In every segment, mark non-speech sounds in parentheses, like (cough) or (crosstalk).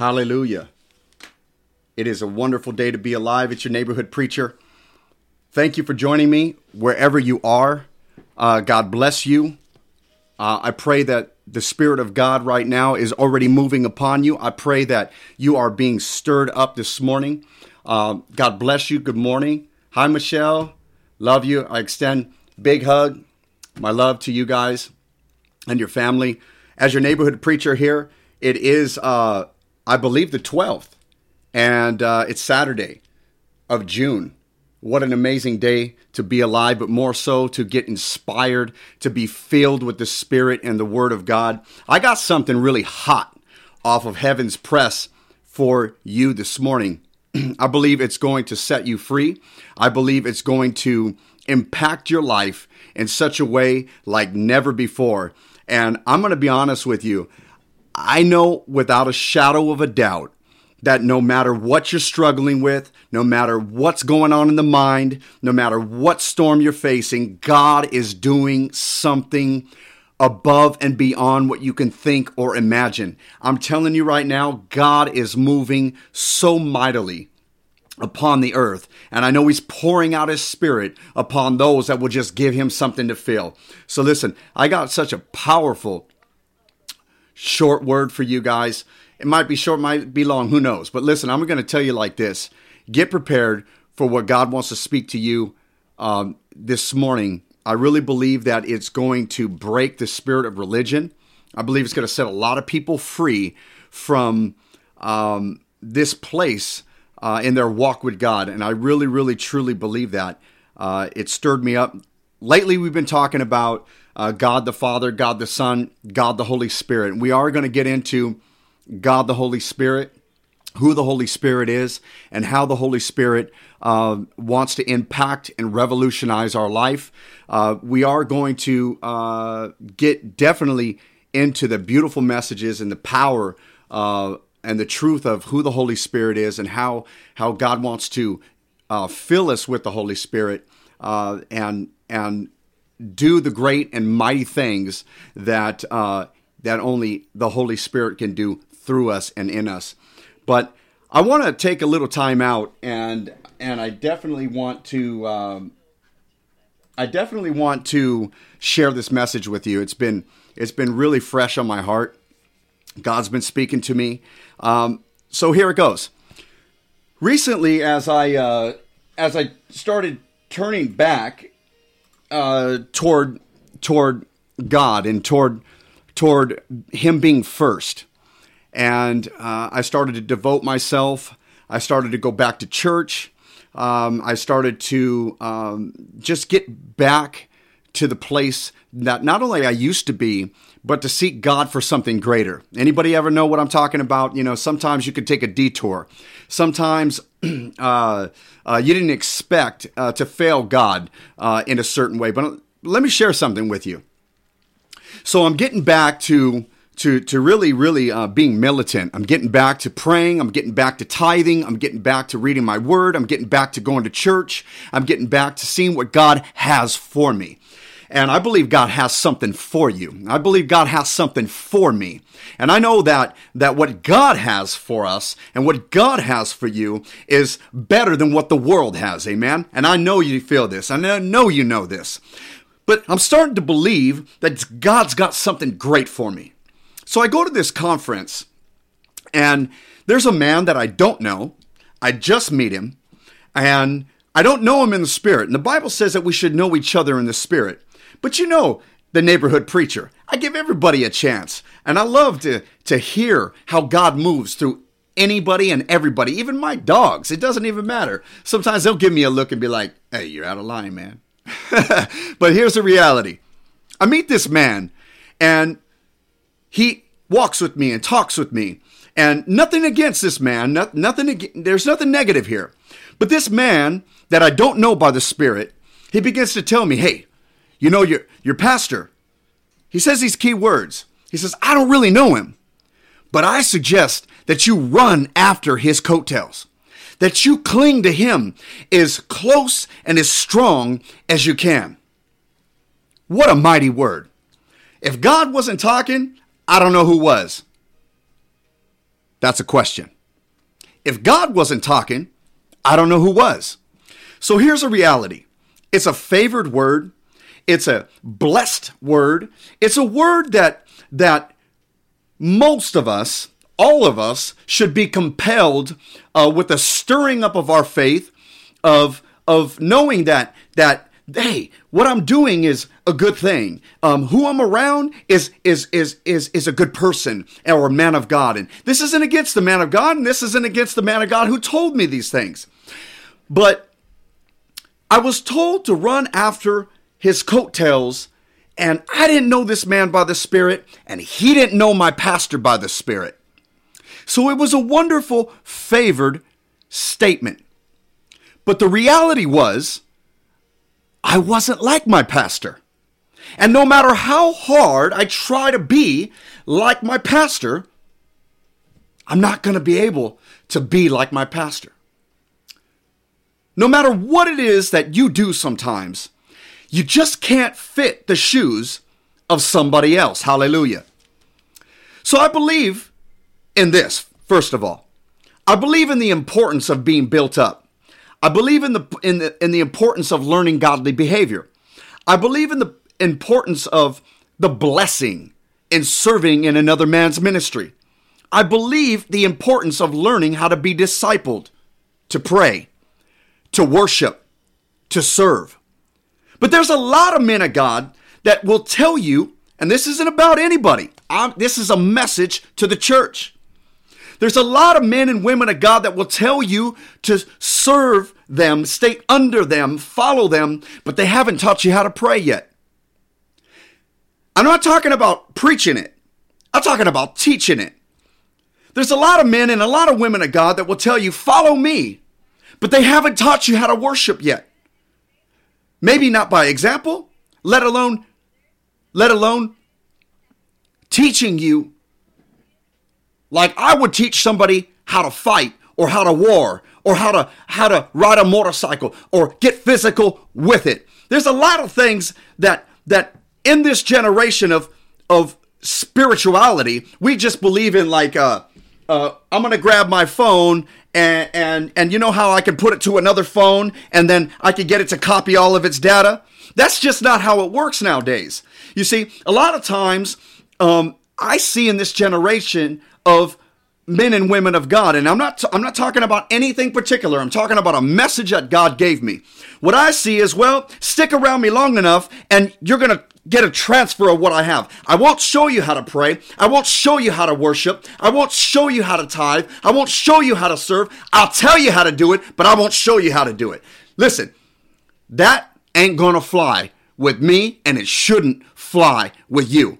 Hallelujah. It is a wonderful day to be alive. It's your neighborhood preacher. Thank you for joining me wherever you are. Uh, God bless you. Uh, I pray that the Spirit of God right now is already moving upon you. I pray that you are being stirred up this morning. Uh, God bless you. Good morning. Hi, Michelle. Love you. I extend big hug, my love to you guys and your family. As your neighborhood preacher here, it is, uh, I believe, the 12th, and uh, it's Saturday of June. What an amazing day to be alive, but more so to get inspired, to be filled with the Spirit and the Word of God. I got something really hot off of heaven's press for you this morning. (clears throat) I believe it's going to set you free. I believe it's going to impact your life in such a way like never before. And I'm going to be honest with you. I know without a shadow of a doubt that no matter what you're struggling with, no matter what's going on in the mind, no matter what storm you're facing, God is doing something above and beyond what you can think or imagine. I'm telling you right now, God is moving so mightily upon the earth. And I know he's pouring out his spirit upon those that will just give him something to feel. So listen, I got such a powerful short word for you guys. It might be short, might be long, who knows? But listen, I'm going to tell you like this get prepared for what God wants to speak to you um, this morning. I really believe that it's going to break the spirit of religion. I believe it's going to set a lot of people free from um, this place uh, in their walk with God. And I really, really, truly believe that. Uh, it stirred me up. Lately, we've been talking about uh, God the Father, God the Son, God the Holy Spirit. And we are going to get into God the Holy Spirit, who the Holy Spirit is, and how the Holy Spirit uh, wants to impact and revolutionize our life. Uh, we are going to uh, get definitely into the beautiful messages and the power uh, and the truth of who the Holy Spirit is and how how God wants to uh, fill us with the Holy Spirit uh, and and do the great and mighty things that that only the Holy Spirit can do through us and in us. But I want to take a little time out, and and I definitely want to. Um, I definitely want to share this message with you. It's been it's been really fresh on my heart. God's been speaking to me. Um, so here it goes. Recently, as I uh, as I started turning back uh, toward toward God and toward toward Him being first, and uh, I started to devote myself. I started to go back to church. Um, I started to um, just get back to the place that not only I used to be, but to seek God for something greater. Anybody ever know what I'm talking about? You know, sometimes you could take a detour. Sometimes (clears throat) uh, uh, you didn't expect uh, to fail God uh, in a certain way. But let me share something with you. So I'm getting back to to to really really uh, being militant. I'm getting back to praying. I'm getting back to tithing. I'm getting back to reading my word. I'm getting back to going to church. I'm getting back to seeing what God has for me. And I believe God has something for you. I believe God has something for me. And I know that, that what God has for us and what God has for you is better than what the world has. Amen. And I know you feel this. I know you know this. But I'm starting to believe that God's got something great for me. So I go to this conference, and there's a man that I don't know. I just meet him, and I don't know him in the spirit. And the Bible says that we should know each other in the spirit. But you know, the neighborhood preacher, I give everybody a chance. And I love to, to hear how God moves through anybody and everybody, even my dogs. It doesn't even matter. Sometimes they'll give me a look and be like, hey, you're out of line, man. (laughs) but here's the reality I meet this man, and he walks with me and talks with me. And nothing against this man, not, nothing, there's nothing negative here. But this man that I don't know by the Spirit, he begins to tell me, hey, you know, your, your pastor, he says these key words. He says, I don't really know him, but I suggest that you run after his coattails, that you cling to him as close and as strong as you can. What a mighty word. If God wasn't talking, I don't know who was. That's a question. If God wasn't talking, I don't know who was. So here's a reality it's a favored word, it's a blessed word, it's a word that, that most of us, all of us, should be compelled uh, with the stirring up of our faith, of, of knowing that, that hey, what I'm doing is a good thing. Um, who I'm around is is is is is a good person or a man of God. And this isn't against the man of God, and this isn't against the man of God who told me these things. But I was told to run after his coattails, and I didn't know this man by the Spirit, and he didn't know my pastor by the Spirit. So it was a wonderful, favored statement. But the reality was, I wasn't like my pastor. And no matter how hard I try to be like my pastor, I'm not going to be able to be like my pastor. No matter what it is that you do sometimes, you just can't fit the shoes of somebody else. Hallelujah. So I believe in this, first of all. I believe in the importance of being built up. I believe in the in the in the importance of learning godly behavior. I believe in the importance of the blessing in serving in another man's ministry. I believe the importance of learning how to be discipled, to pray, to worship, to serve. But there's a lot of men of God that will tell you, and this isn't about anybody. I'm, this is a message to the church. There's a lot of men and women of God that will tell you to serve them, stay under them, follow them, but they haven't taught you how to pray yet. I'm not talking about preaching it. I'm talking about teaching it. There's a lot of men and a lot of women of God that will tell you, follow me, but they haven't taught you how to worship yet. Maybe not by example, let alone, let alone teaching you like I would teach somebody how to fight or how to war or how to how to ride a motorcycle or get physical with it. There's a lot of things that that in this generation of of spirituality, we just believe in like uh, uh, I'm gonna grab my phone and and and you know how I can put it to another phone and then I can get it to copy all of its data. That's just not how it works nowadays. You see, a lot of times um, I see in this generation of men and women of God. And I'm not t- I'm not talking about anything particular. I'm talking about a message that God gave me. What I see is, well, stick around me long enough and you're to get a transfer of what I have. I won't show you how to pray. I won't show you how to worship. I won't show you how to tithe. I won't show you how to serve. I'll tell you how to do it, but I won't show you how to do it. Listen, that ain't to fly with me and it shouldn't fly with you.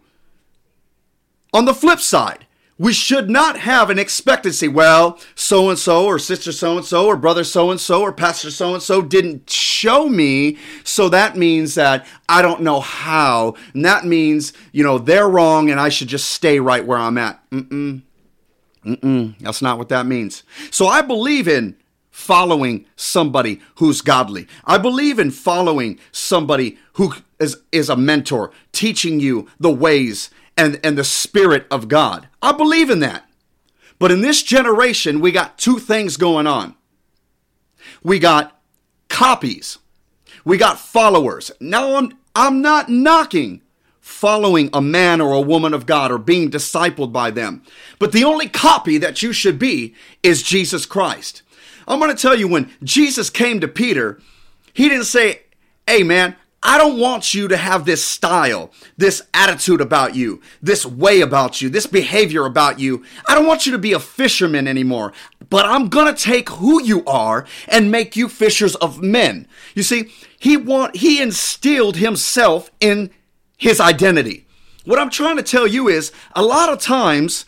On the flip side, we should not have an expectancy. Well, so and so, or sister so and so, or brother so and so, or pastor so and so didn't show me. So that means that I don't know how. And that means, you know, they're wrong and I should just stay right where I'm at. Mm-mm. Mm-mm. That's not what that means. So I believe in following somebody who's godly. I believe in following somebody who is, is a mentor, teaching you the ways and, and the Spirit of God. I believe in that. But in this generation, we got two things going on. We got copies. We got followers. Now I'm I'm not knocking following a man or a woman of God or being discipled by them. But the only copy that you should be is Jesus Christ. I'm going to tell you when Jesus came to Peter, he didn't say, "Hey man, I don't want you to have this style, this attitude about you, this way about you, this behavior about you. I don't want you to be a fisherman anymore, but I'm going to take who you are and make you fishers of men. You see, he want he instilled himself in his identity. What I'm trying to tell you is a lot of times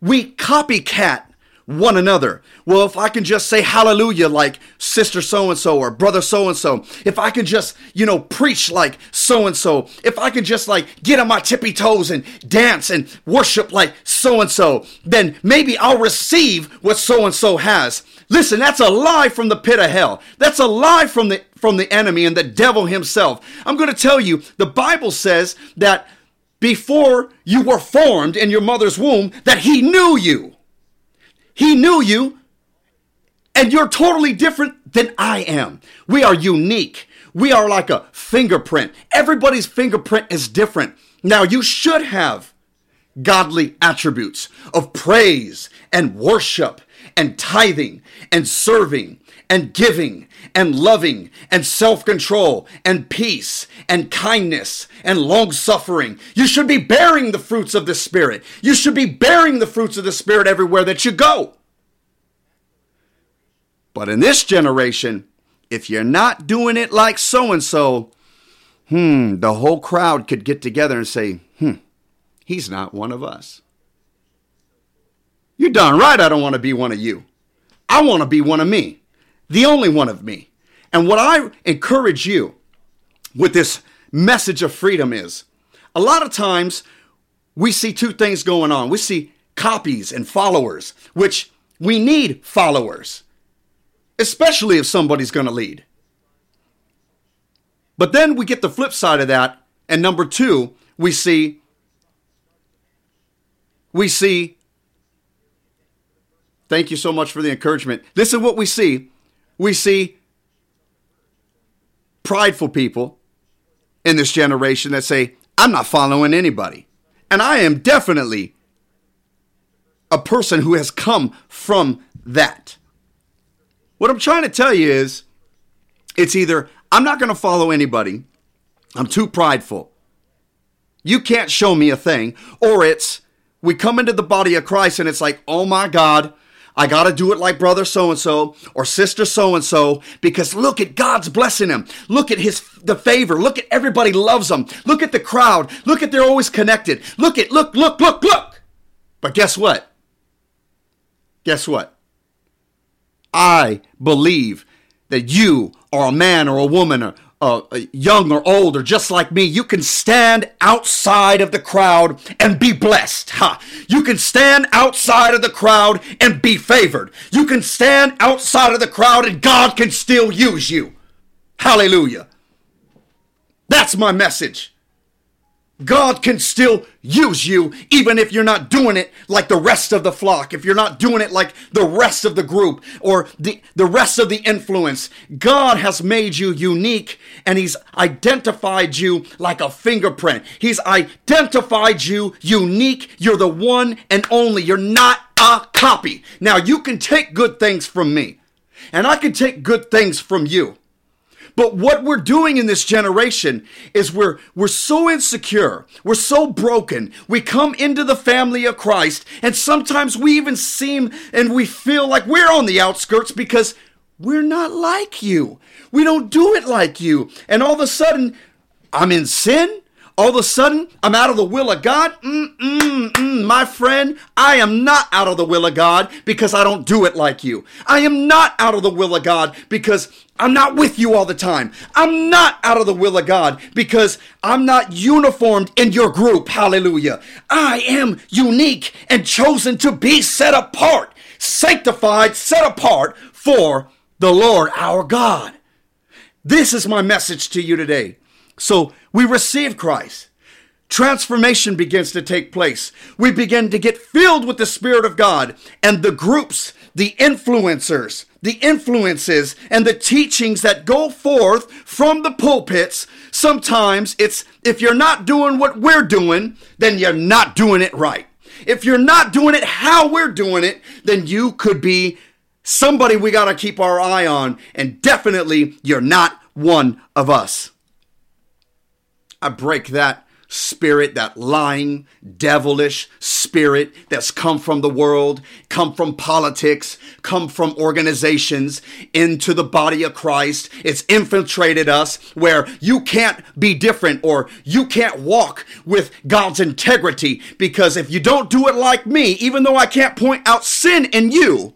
we copycat one another. Well, if I can just say hallelujah like sister so and so or brother so and so, if I can just, you know, preach like so and so, if I can just like get on my tippy toes and dance and worship like so and so, then maybe I'll receive what so and so has. Listen, that's a lie from the pit of hell. That's a lie from the from the enemy and the devil himself. I'm going to tell you, the Bible says that before you were formed in your mother's womb that he knew you. He knew you, and you're totally different than I am. We are unique. We are like a fingerprint. Everybody's fingerprint is different. Now, you should have godly attributes of praise and worship and tithing and serving and giving and loving and self control and peace and kindness and long suffering. You should be bearing the fruits of the Spirit. You should be bearing the fruits of the Spirit everywhere that you go. But in this generation, if you're not doing it like so and so, hmm, the whole crowd could get together and say, hmm, he's not one of us. You're darn right I don't want to be one of you. I want to be one of me, the only one of me. And what I encourage you with this message of freedom is a lot of times we see two things going on. We see copies and followers, which we need followers, especially if somebody's going to lead. But then we get the flip side of that. And number two, we see we see thank you so much for the encouragement. This is what we see. We see prideful people in this generation that say, I'm not following anybody. And I am definitely a person who has come from that. What I'm trying to tell you is it's either I'm not going to follow anybody, I'm too prideful, you can't show me a thing, or it's we come into the body of Christ and it's like, oh my God, I got to do it like brother so and so or sister so and so because look at God's blessing him. Look at his the favor. Look at everybody loves him. Look at the crowd. Look at they're always connected. Look at look look look look. But guess what? Guess what? I believe that you are a man or a woman or, uh, young or old or just like me, you can stand outside of the crowd and be blessed. Ha! You can stand outside of the crowd and be favored. You can stand outside of the crowd and God can still use you. Hallelujah. That's my message. God can still use you even if you're not doing it like the rest of the flock, if you're not doing it like the rest of the group or the, the rest of the influence. God has made you unique and He's identified you like a fingerprint. He's identified you unique. You're the one and only. You're not a copy. Now, you can take good things from me, and I can take good things from you. But what we're doing in this generation is we're, we're so insecure. We're so broken. We come into the family of Christ and sometimes we even seem and we feel like we're on the outskirts because we're not like you. We don't do it like you. And all of a sudden, I'm in sin all of a sudden I'm out of the will of God. Mm-mm-mm, my friend, I am not out of the will of God because I don't do it like you. I am not out of the will of God because I'm not with you all the time. I'm not out of the will of God because I'm not uniformed in your group. Hallelujah. I am unique and chosen to be set apart, sanctified, set apart for the Lord our God. This is my message to you today. So we receive Christ. Transformation begins to take place. We begin to get filled with the Spirit of God and the groups, the influencers, the influences, and the teachings that go forth from the pulpits. Sometimes it's if you're not doing what we're doing, then you're not doing it right. If you're not doing it how we're doing it, then you could be somebody we got to keep our eye on. And definitely, you're not one of us. I break that spirit, that lying, devilish spirit that's come from the world, come from politics, come from organizations into the body of Christ. It's infiltrated us where you can't be different or you can't walk with God's integrity because if you don't do it like me, even though I can't point out sin in you,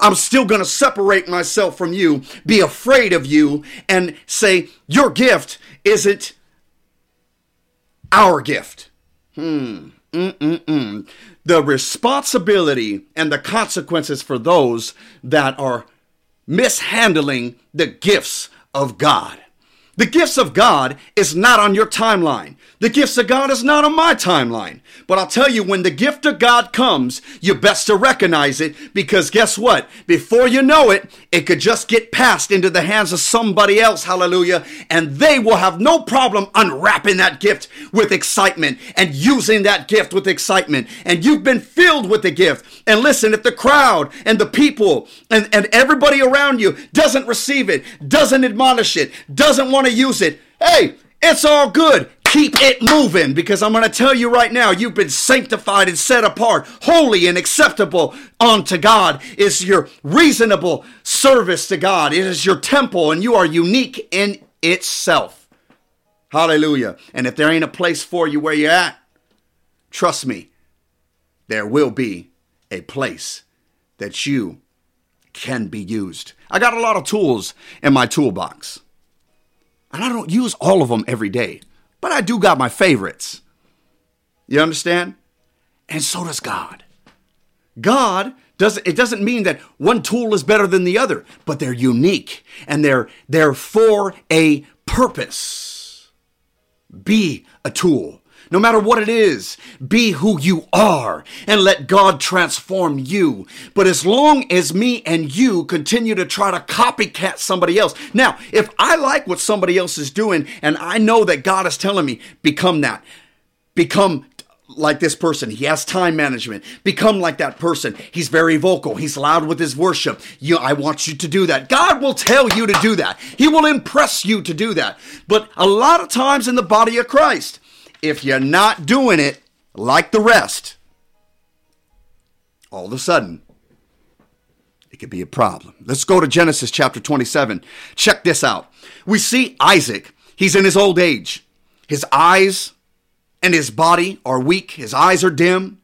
I'm still going to separate myself from you, be afraid of you, and say, Your gift isn't our gift. Hmm. Mm-mm-mm. The responsibility and the consequences for those that are mishandling the gifts of God. The gifts of God is not on your timeline. The gifts of God is not on my timeline. But I'll tell you, when the gift of God comes, you best to recognize it because guess what? Before you know it, it could just get passed into the hands of somebody else. Hallelujah. And they will have no problem unwrapping that gift with excitement and using that gift with excitement. And you've been filled with the gift. And listen, if the crowd and the people and, and everybody around you doesn't receive it, doesn't admonish it, doesn't want use it, hey, it's all good. Keep it moving because I'm going to tell you right now, you've been sanctified and set apart, holy and acceptable unto God. Is your reasonable service to God. It is your temple and you are unique in itself. Hallelujah. And if there ain't a place for you where you're at, trust me, there will be a place that you can be used. I got a lot of tools in my toolbox. And I don't use all of them every day, but I do got my favorites. You understand? And so does God. God doesn't it doesn't mean that one tool is better than the other, but they're unique and they're they're for a purpose. Be a tool. No matter what it is, be who you are and let God transform you. But as long as me and you continue to try to copycat somebody else. Now, if I like what somebody else is doing and I know that God is telling me, become that. Become like this person. He has time management. Become like that person. He's very vocal. He's loud with his worship. You, I want you to do that. God will tell you to do that. He will impress you to do that. But a lot of times in the body of Christ, if you're not doing it like the rest, all of a sudden, it could be a problem. Let's go to Genesis chapter 27. Check this out. We see Isaac. He's in his old age. His eyes and his body are weak. His eyes are dim.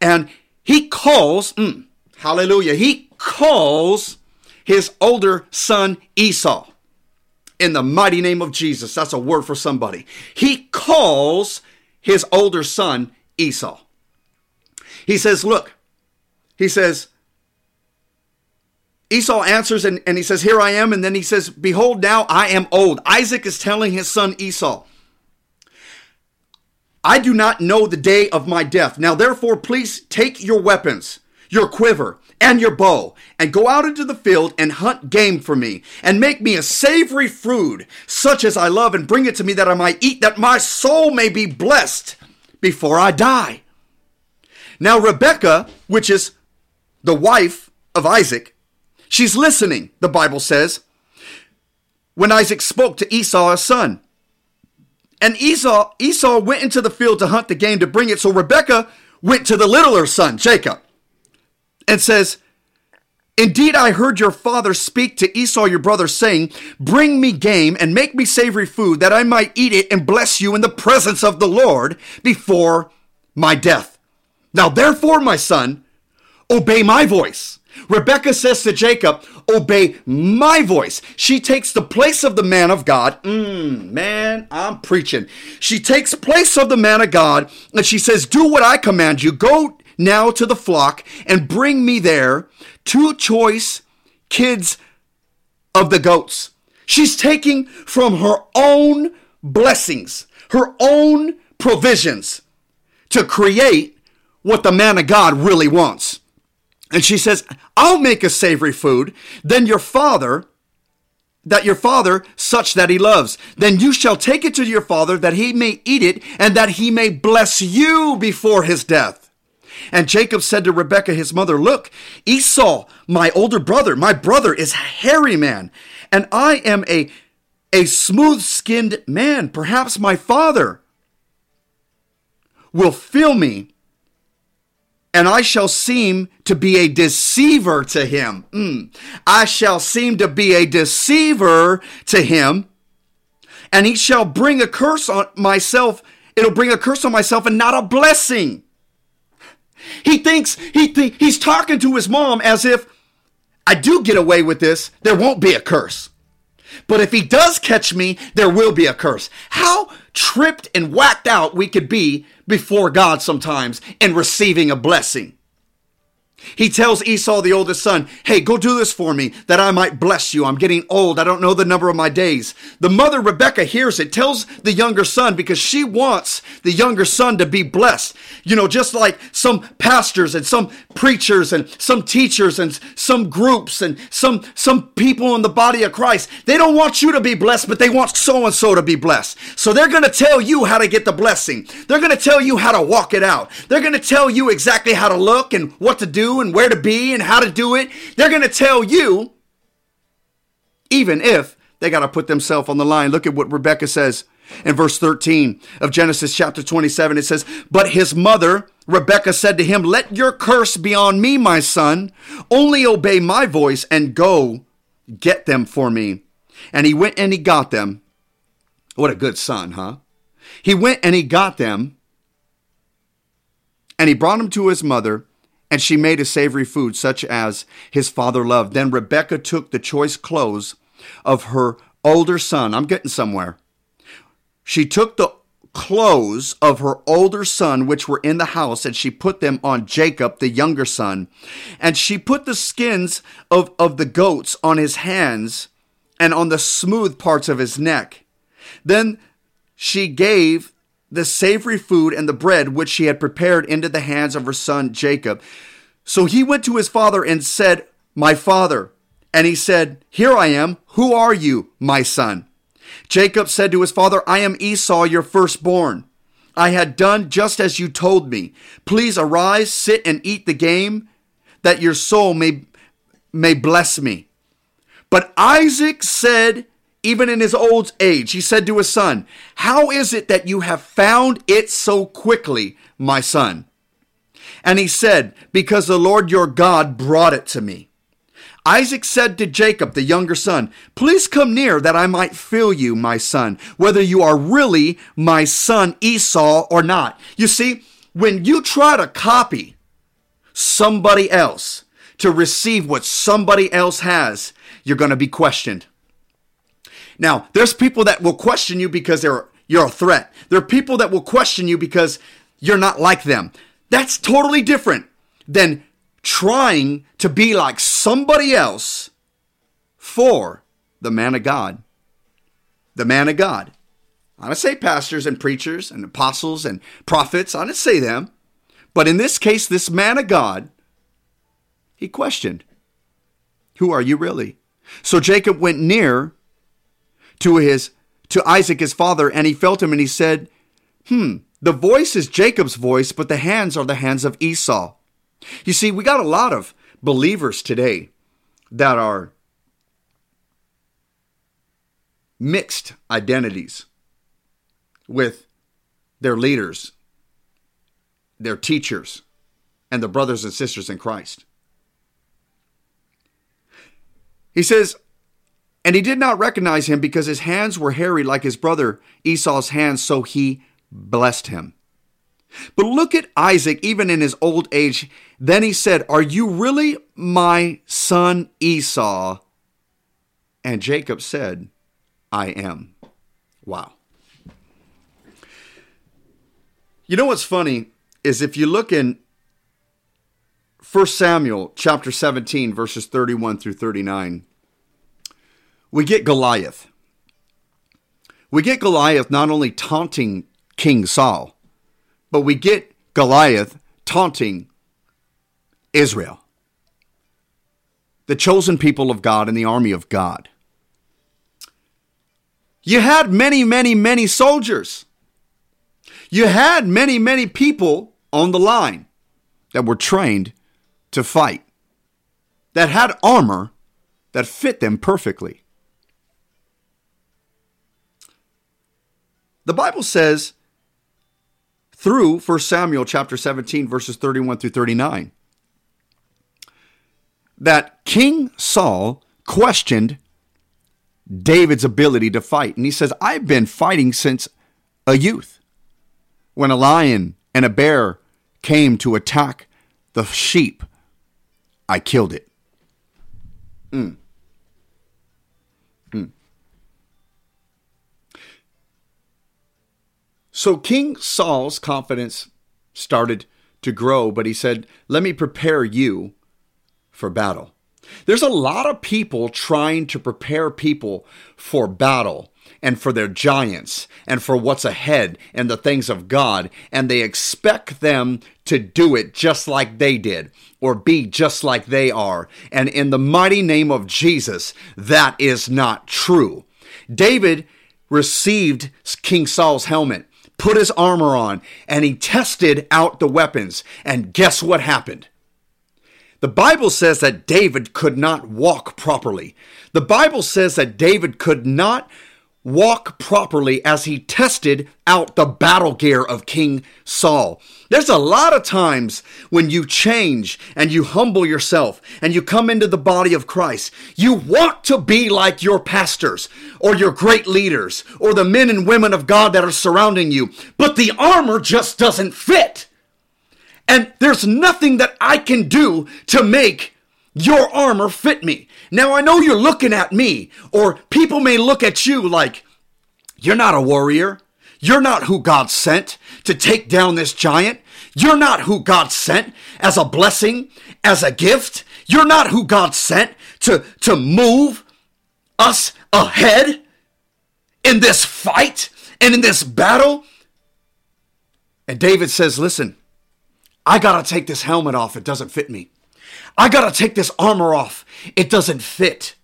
And he calls, mm, hallelujah, he calls his older son Esau in the mighty name of Jesus. That's a word for somebody. He calls his older son Esau. He says, Look, he says, Esau answers and, and he says, Here I am. And then he says, Behold, now I am old. Isaac is telling his son Esau, I do not know the day of my death. Now, therefore, please take your weapons, your quiver, and your bow, and go out into the field and hunt game for me, and make me a savory food, such as I love, and bring it to me that I might eat, that my soul may be blessed before I die. Now, Rebecca, which is the wife of Isaac, she's listening, the Bible says, when Isaac spoke to Esau, his son. And Esau, Esau went into the field to hunt the game to bring it. So Rebecca went to the littler son, Jacob and says, Indeed, I heard your father speak to Esau, your brother, saying, Bring me game and make me savory food, that I might eat it and bless you in the presence of the Lord before my death. Now, therefore, my son, obey my voice. Rebecca says to Jacob, Obey my voice. She takes the place of the man of God. Mm, man, I'm preaching. She takes place of the man of God and she says, Do what I command you. Go now to the flock and bring me there two choice kids of the goats. She's taking from her own blessings, her own provisions to create what the man of God really wants. And she says, I'll make a savory food, then your father, that your father, such that he loves. Then you shall take it to your father that he may eat it and that he may bless you before his death. And Jacob said to Rebekah, his mother, Look, Esau, my older brother, my brother is hairy man, and I am a, a smooth skinned man. Perhaps my father will fill me, and I shall seem to be a deceiver to him. Mm. I shall seem to be a deceiver to him, and he shall bring a curse on myself. It'll bring a curse on myself and not a blessing. He thinks he th- he's talking to his mom as if I do get away with this, there won't be a curse. But if he does catch me, there will be a curse. How tripped and whacked out we could be before God sometimes in receiving a blessing. He tells Esau, the oldest son, Hey, go do this for me that I might bless you. I'm getting old. I don't know the number of my days. The mother, Rebecca, hears it, tells the younger son because she wants the younger son to be blessed. You know, just like some pastors and some preachers and some teachers and some groups and some, some people in the body of Christ, they don't want you to be blessed, but they want so and so to be blessed. So they're going to tell you how to get the blessing. They're going to tell you how to walk it out. They're going to tell you exactly how to look and what to do and where to be and how to do it. They're going to tell you, even if they got to put themselves on the line. Look at what Rebecca says in verse 13 of Genesis chapter 27. It says, But his mother, Rebecca, said to him, Let your curse be on me, my son. Only obey my voice and go get them for me. And he went and he got them. What a good son, huh? He went and he got them. And he brought them to his mother and she made a savory food such as his father loved. Then Rebekah took the choice clothes of her older son. I'm getting somewhere. She took the clothes of her older son, which were in the house, and she put them on Jacob, the younger son. And she put the skins of, of the goats on his hands and on the smooth parts of his neck. Then she gave the savory food and the bread which she had prepared into the hands of her son Jacob. So he went to his father and said, My father. And he said, Here I am. Who are you, my son? Jacob said to his father, I am Esau, your firstborn. I had done just as you told me. Please arise, sit and eat the game, that your soul may, may bless me. But Isaac said, even in his old age, he said to his son, How is it that you have found it so quickly, my son? And he said, Because the Lord your God brought it to me. Isaac said to Jacob, the younger son, Please come near that I might feel you, my son, whether you are really my son Esau or not. You see, when you try to copy somebody else to receive what somebody else has, you're going to be questioned. Now, there's people that will question you because they're you're a threat. There are people that will question you because you're not like them. That's totally different than trying to be like somebody else for the man of God. The man of God. I don't say pastors and preachers and apostles and prophets. I don't say them. But in this case, this man of God, he questioned, Who are you really? So Jacob went near to his to Isaac his father, and he felt him, and he said, "Hmm, the voice is Jacob's voice, but the hands are the hands of Esau." You see, we got a lot of believers today that are mixed identities with their leaders, their teachers, and the brothers and sisters in Christ. He says, and he did not recognize him because his hands were hairy like his brother Esau's hands, so he blessed him. But look at Isaac, even in his old age. Then he said, Are you really my son Esau? And Jacob said, I am. Wow. You know what's funny is if you look in 1 Samuel chapter 17, verses 31 through 39, we get Goliath. We get Goliath not only taunting King Saul, but we get Goliath taunting Israel, the chosen people of God and the army of God. You had many, many, many soldiers. You had many, many people on the line that were trained to fight, that had armor that fit them perfectly. The Bible says through 1 Samuel chapter 17 verses 31 through 39 that King Saul questioned David's ability to fight. And he says, I've been fighting since a youth. When a lion and a bear came to attack the sheep, I killed it. Mm. So King Saul's confidence started to grow, but he said, Let me prepare you for battle. There's a lot of people trying to prepare people for battle and for their giants and for what's ahead and the things of God, and they expect them to do it just like they did or be just like they are. And in the mighty name of Jesus, that is not true. David received King Saul's helmet, put his armor on, and he tested out the weapons. And guess what happened? The Bible says that David could not walk properly. The Bible says that David could not walk properly as he tested out the battle gear of King Saul. There's a lot of times when you change and you humble yourself and you come into the body of Christ, you want to be like your pastors or your great leaders or the men and women of God that are surrounding you, but the armor just doesn't fit. And there's nothing that I can do to make your armor fit me. Now I know you're looking at me, or people may look at you like, you're not a warrior. You're not who God sent to take down this giant. You're not who God sent as a blessing, as a gift. You're not who God sent to, to move us ahead in this fight and in this battle. And David says, Listen, I got to take this helmet off. It doesn't fit me. I got to take this armor off. It doesn't fit.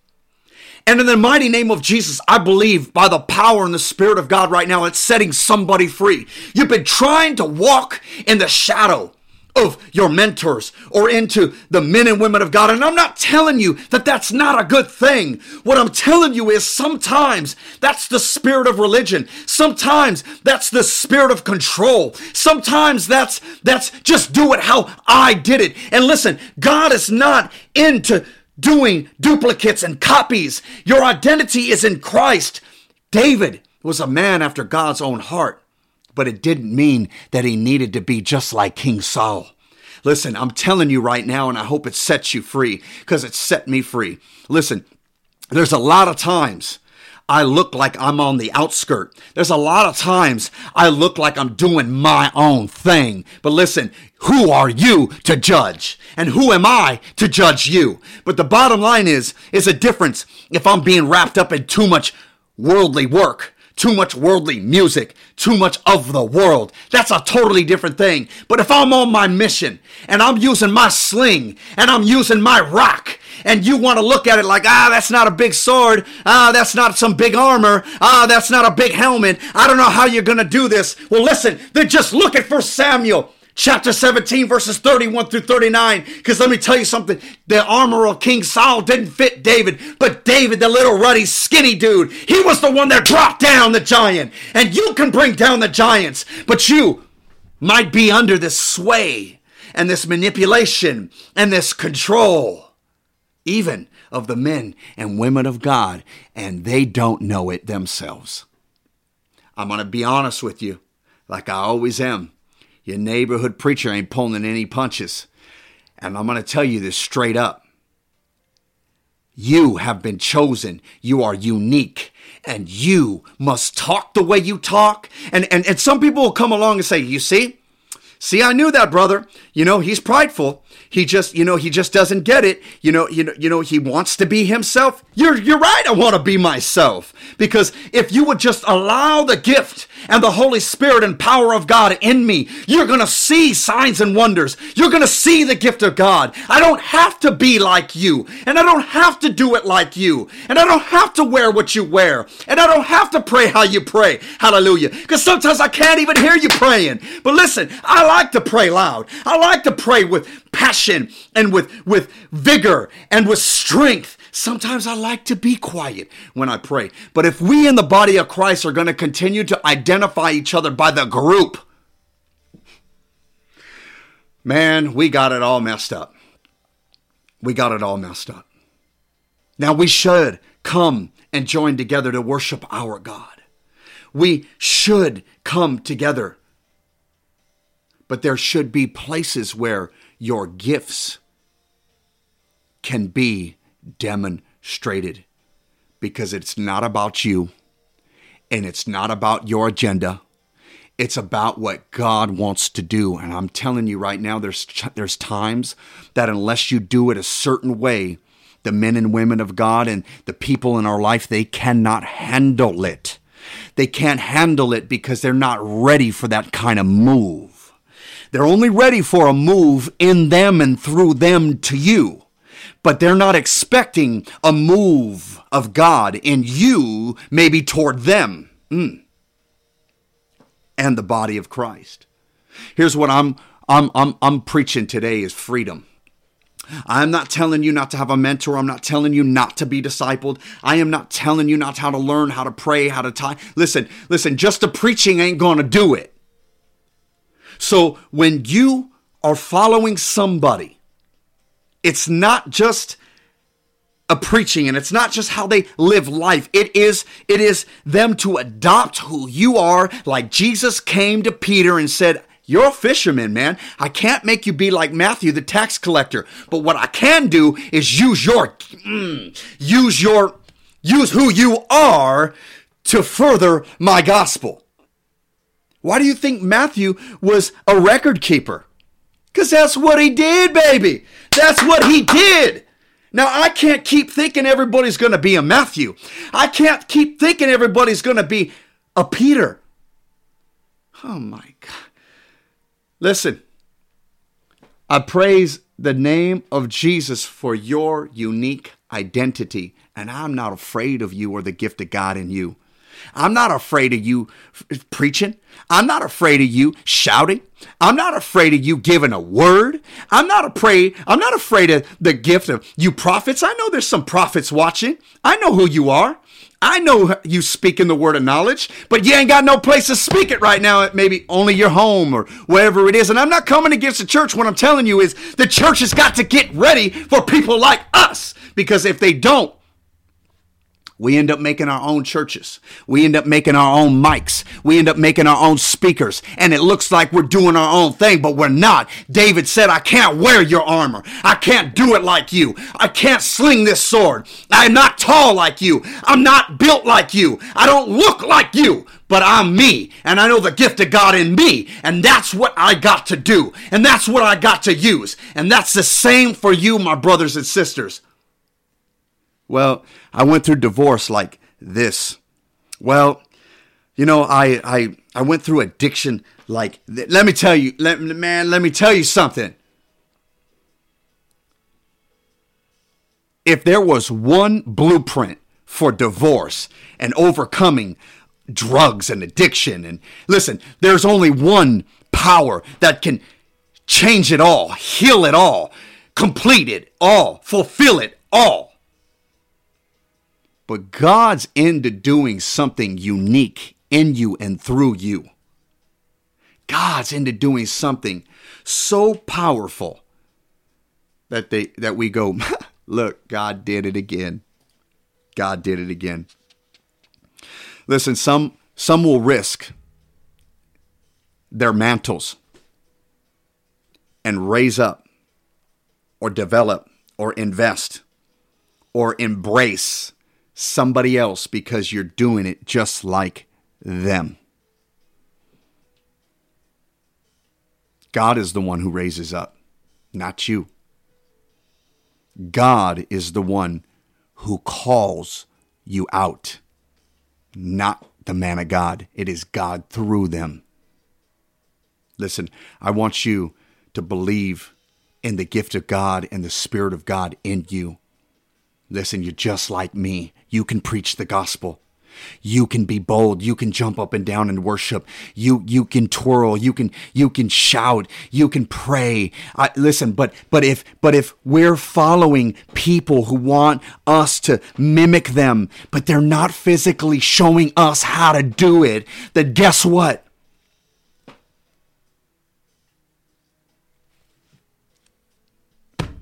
And in the mighty name of Jesus, I believe by the power and the Spirit of God right now, it's setting somebody free. You've been trying to walk in the shadow of your mentors or into the men and women of God. And I'm not telling you that that's not a good thing. What I'm telling you is sometimes that's the spirit of religion. Sometimes that's the spirit of control. Sometimes that's, that's just do it how I did it. And listen, God is not into doing duplicates and copies. Your identity is in Christ. David was a man after God's own heart but it didn't mean that he needed to be just like King Saul. Listen, I'm telling you right now, and I hope it sets you free because it set me free. Listen, there's a lot of times I look like I'm on the outskirt. There's a lot of times I look like I'm doing my own thing. But listen, who are you to judge? And who am I to judge you? But the bottom line is, is a difference if I'm being wrapped up in too much worldly work too much worldly music, too much of the world. That's a totally different thing. But if I'm on my mission and I'm using my sling and I'm using my rock and you want to look at it like, ah, that's not a big sword. Ah, that's not some big armor. Ah, that's not a big helmet. I don't know how you're going to do this. Well, listen, they're just looking for Samuel chapter 17, verses 31 through 39. Because let me tell you something the armor of King Saul didn't fit David, but David, the little ruddy, skinny dude, he was the one that dropped down the giant. And you can bring down the giants, but you might be under this sway and this manipulation and this control, even of the men and women of God, and they don't know it themselves. I'm going to be honest with you, like I always am. Your neighborhood preacher ain't pulling any punches. And I'm going to tell you this straight up. You have been chosen. You are unique. And you must talk the way you talk. And, and, and some people will come along and say, You see? See, I knew that brother. You know, he's prideful. He just, you know, he just doesn't get it. You know, you know, you know, he wants to be himself. You're you're right. I want to be myself. Because if you would just allow the gift and the Holy Spirit and power of God in me, you're going to see signs and wonders. You're going to see the gift of God. I don't have to be like you, and I don't have to do it like you, and I don't have to wear what you wear, and I don't have to pray how you pray. Hallelujah. Because sometimes I can't even hear you praying. But listen, I like to pray loud. I like to pray with passion and with, with vigor and with strength. Sometimes I like to be quiet when I pray. But if we in the body of Christ are going to continue to identify each other by the group, man, we got it all messed up. We got it all messed up. Now we should come and join together to worship our God. We should come together. But there should be places where your gifts can be demonstrated because it's not about you and it's not about your agenda. It's about what God wants to do. And I'm telling you right now, there's, there's times that unless you do it a certain way, the men and women of God and the people in our life, they cannot handle it. They can't handle it because they're not ready for that kind of move. They're only ready for a move in them and through them to you. But they're not expecting a move of God in you, maybe toward them. Mm and the body of Christ. Here's what I'm I'm I'm I'm preaching today is freedom. I'm not telling you not to have a mentor. I'm not telling you not to be discipled. I am not telling you not how to learn, how to pray, how to tie. Listen, listen, just the preaching ain't going to do it. So when you are following somebody, it's not just a preaching and it's not just how they live life. It is it is them to adopt who you are like jesus came to peter and said you're a fisherman man. I can't make you be like matthew the tax collector. But what i can do is use your mm, use your use who you are to further my gospel. Why do you think matthew was a record keeper because that's what he did baby that's what he did now, I can't keep thinking everybody's going to be a Matthew. I can't keep thinking everybody's going to be a Peter. Oh my God. Listen, I praise the name of Jesus for your unique identity, and I'm not afraid of you or the gift of God in you. I'm not afraid of you preaching. I'm not afraid of you shouting. I'm not afraid of you giving a word. I'm not afraid. I'm not afraid of the gift of you prophets. I know there's some prophets watching. I know who you are. I know you speaking the word of knowledge, but you ain't got no place to speak it right now. Maybe only your home or wherever it is. And I'm not coming against the church. What I'm telling you is the church has got to get ready for people like us because if they don't, we end up making our own churches. We end up making our own mics. We end up making our own speakers. And it looks like we're doing our own thing, but we're not. David said, I can't wear your armor. I can't do it like you. I can't sling this sword. I'm not tall like you. I'm not built like you. I don't look like you, but I'm me. And I know the gift of God in me. And that's what I got to do. And that's what I got to use. And that's the same for you, my brothers and sisters. Well, I went through divorce like this. Well, you know, I I I went through addiction like th- let me tell you, let man, let me tell you something. If there was one blueprint for divorce and overcoming drugs and addiction and listen, there's only one power that can change it all, heal it all, complete it all, fulfill it all. But God's into doing something unique in you and through you. God's into doing something so powerful that they that we go, (laughs) look, God did it again. God did it again. Listen, some some will risk their mantles and raise up or develop or invest or embrace somebody else because you're doing it just like them. God is the one who raises up, not you. God is the one who calls you out, not the man of God. It is God through them. Listen, I want you to believe in the gift of God and the Spirit of God in you. Listen, you're just like me. You can preach the gospel. You can be bold. You can jump up and down and worship. You you can twirl. You can you can shout. You can pray. I, listen, but but if but if we're following people who want us to mimic them, but they're not physically showing us how to do it, then guess what?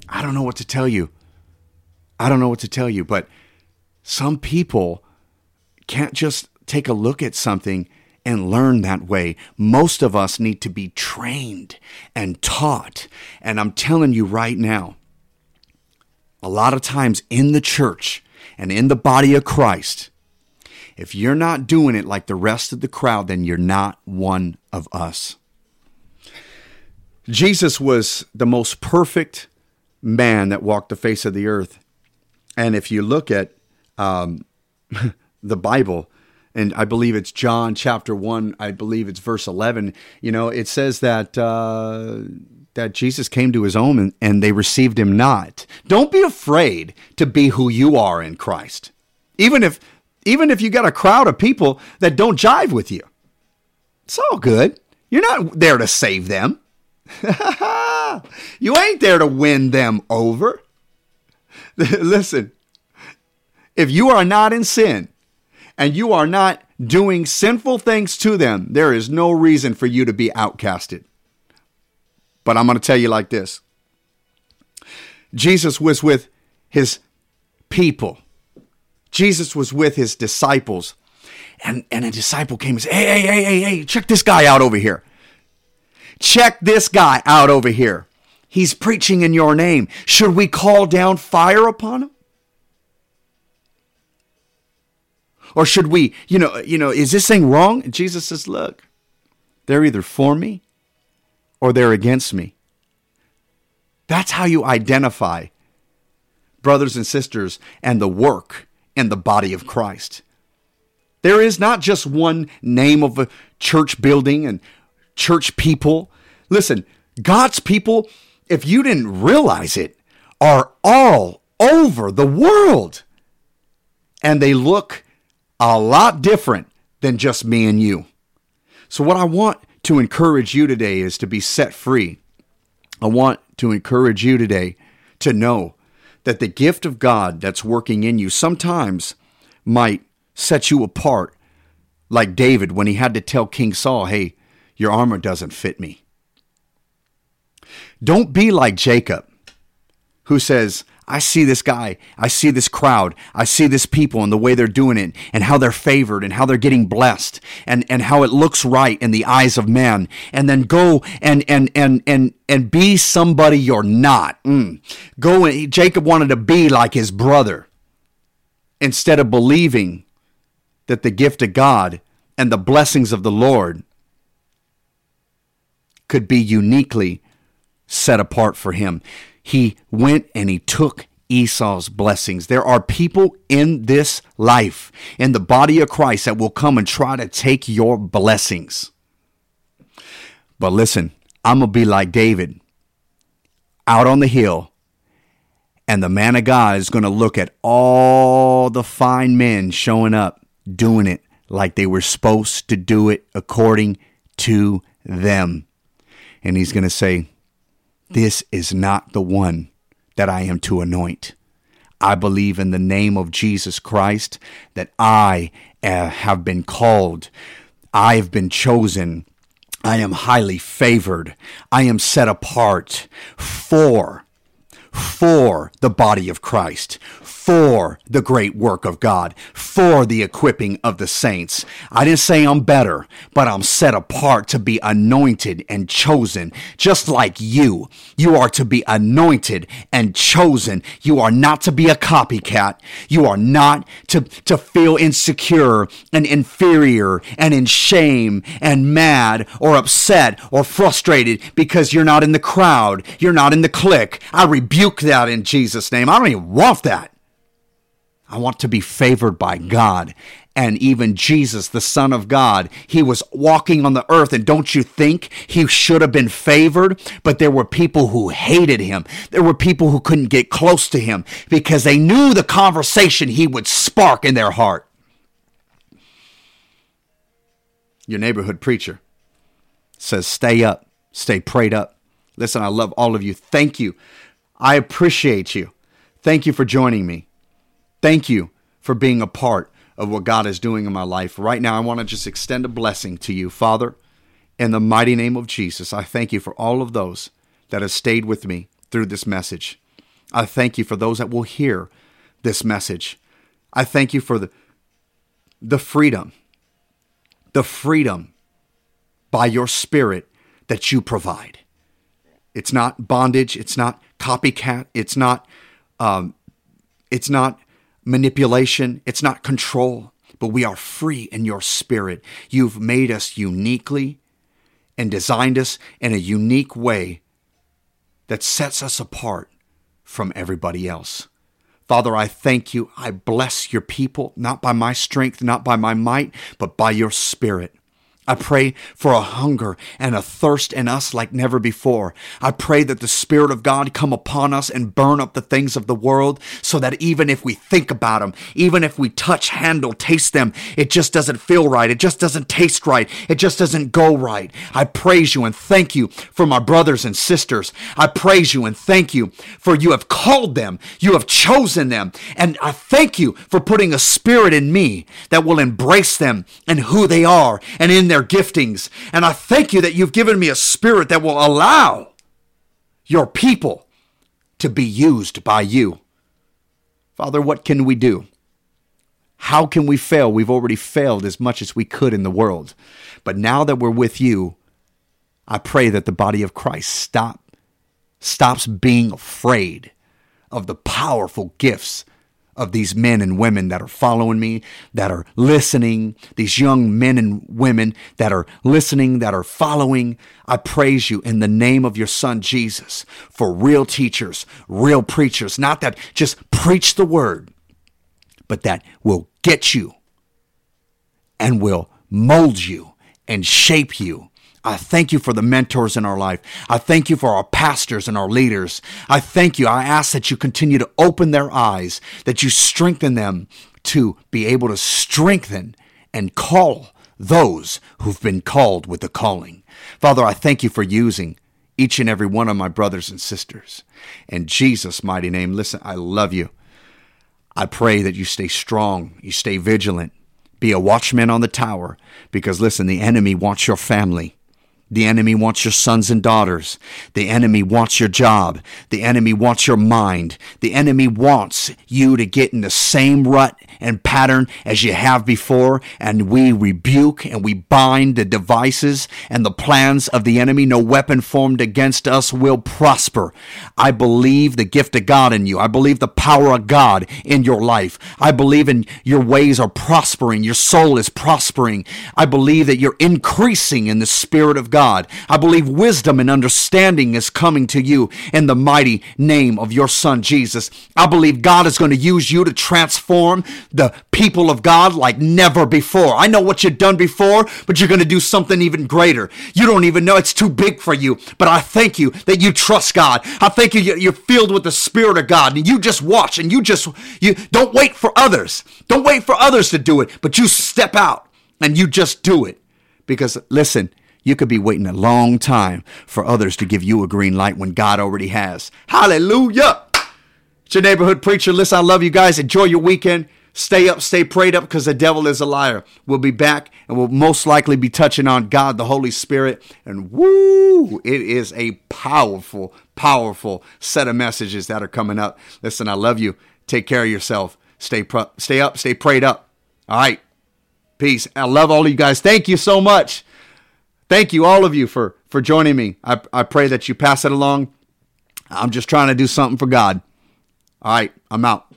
I don't know what to tell you. I don't know what to tell you, but some people can't just take a look at something and learn that way. Most of us need to be trained and taught. And I'm telling you right now, a lot of times in the church and in the body of Christ, If you're not doing it like the rest of the crowd, then you're not one of us. Jesus was the most perfect man that walked the face of the earth. And if you look at um, (laughs) the Bible, and I believe it's John chapter 1, I believe it's verse 11, you know, it says that. Uh, that Jesus came to his own and, and they received him not. Don't be afraid to be who you are in Christ. Even if even if you got a crowd of people that don't jive with you. It's all good. You're not there to save them. (laughs) you ain't there to win them over. (laughs) Listen, if you are not in sin and you are not doing sinful things to them, there is no reason for you to be outcasted. But I'm going to tell you like this Jesus was with his people, Jesus was with his disciples. And, and a disciple came and said, Hey, hey, hey, hey, hey, check this guy out over here. Check this guy out over here. He's preaching in your name. Should we call down fire upon him? Or should we, you know, you know, is this thing wrong? Jesus says, look, they're either for me or they're against me. That's how you identify brothers and sisters and the work and the body of Christ. There is not just one name of a church building and church people. Listen, God's people, if you didn't realize it, are all over the world. And they look a lot different than just me and you. So, what I want to encourage you today is to be set free. I want to encourage you today to know that the gift of God that's working in you sometimes might set you apart, like David when he had to tell King Saul, hey, your armor doesn't fit me. Don't be like Jacob, who says, I see this guy, I see this crowd, I see this people and the way they're doing it, and how they're favored, and how they're getting blessed, and, and how it looks right in the eyes of men, and then go and and and and and be somebody you're not. Mm. Go and Jacob wanted to be like his brother instead of believing that the gift of God and the blessings of the Lord could be uniquely set apart for him. He went and he took Esau's blessings. There are people in this life, in the body of Christ, that will come and try to take your blessings. But listen, I'm going to be like David out on the hill, and the man of God is going to look at all the fine men showing up, doing it like they were supposed to do it according to them and he's going to say, This is not the one that I am to anoint. I believe in the name of Jesus Christ that I uh, have been called. I have been chosen. I am highly favored. I am set apart for for the body of Christ, for the great work of God, for the equipping of the saints. I didn't say I'm better, but I'm set apart to be anointed and chosen, just like you. You are to be anointed and chosen. You are not to be a copycat. You are not to, to feel insecure and inferior and in shame and mad or upset or frustrated because you're not in the crowd. You're not in the clique. I rebuke that in Jesus' name. I don't even want that. I want to be favored by God. And even Jesus, the Son of God, he was walking on the earth. And don't you think he should have been favored? But there were people who hated him. There were people who couldn't get close to him because they knew the conversation he would spark in their heart. Your neighborhood preacher says, Stay up, stay prayed up. Listen, I love all of you. Thank you. I appreciate you. Thank you for joining me. Thank you for being a part of what God is doing in my life. Right now, I want to just extend a blessing to you, Father. In the mighty name of Jesus, I thank you for all of those that have stayed with me through this message. I thank you for those that will hear this message. I thank you for the, the freedom, the freedom by your spirit that you provide. It's not bondage. It's not copycat. It's not, um, it's not manipulation, it's not control, but we are free in your spirit. You've made us uniquely and designed us in a unique way that sets us apart from everybody else. Father, I thank you. I bless your people, not by my strength, not by my might, but by your spirit. I pray for a hunger and a thirst in us like never before. I pray that the Spirit of God come upon us and burn up the things of the world so that even if we think about them, even if we touch, handle, taste them, it just doesn't feel right. It just doesn't taste right. It just doesn't go right. I praise you and thank you for my brothers and sisters. I praise you and thank you for you have called them. You have chosen them. And I thank you for putting a spirit in me that will embrace them and who they are and in their giftings. And I thank you that you've given me a spirit that will allow your people to be used by you. Father, what can we do? How can we fail? We've already failed as much as we could in the world. But now that we're with you, I pray that the body of Christ stop stops being afraid of the powerful gifts of these men and women that are following me, that are listening, these young men and women that are listening, that are following. I praise you in the name of your son Jesus for real teachers, real preachers, not that just preach the word, but that will get you and will mold you and shape you I thank you for the mentors in our life. I thank you for our pastors and our leaders. I thank you. I ask that you continue to open their eyes, that you strengthen them to be able to strengthen and call those who've been called with the calling. Father, I thank you for using each and every one of my brothers and sisters. In Jesus' mighty name, listen, I love you. I pray that you stay strong, you stay vigilant, be a watchman on the tower, because listen, the enemy wants your family. The enemy wants your sons and daughters. The enemy wants your job. The enemy wants your mind. The enemy wants you to get in the same rut and pattern as you have before. And we rebuke and we bind the devices and the plans of the enemy. No weapon formed against us will prosper. I believe the gift of God in you. I believe the power of God in your life. I believe in your ways are prospering. Your soul is prospering. I believe that you're increasing in the spirit of God. God. I believe wisdom and understanding is coming to you in the mighty name of your Son, Jesus. I believe God is going to use you to transform the people of God like never before. I know what you've done before, but you're going to do something even greater. You don't even know it's too big for you, but I thank you that you trust God. I thank you you're filled with the Spirit of God and you just watch and you just, you don't wait for others. Don't wait for others to do it, but you step out and you just do it. Because listen, you could be waiting a long time for others to give you a green light when God already has. Hallelujah. It's your neighborhood preacher. Listen, I love you guys. Enjoy your weekend. Stay up, stay prayed up because the devil is a liar. We'll be back and we'll most likely be touching on God, the Holy Spirit. And woo, it is a powerful, powerful set of messages that are coming up. Listen, I love you. Take care of yourself. Stay, pro- stay up, stay prayed up. All right. Peace. I love all of you guys. Thank you so much. Thank you, all of you, for, for joining me. I, I pray that you pass it along. I'm just trying to do something for God. All right, I'm out.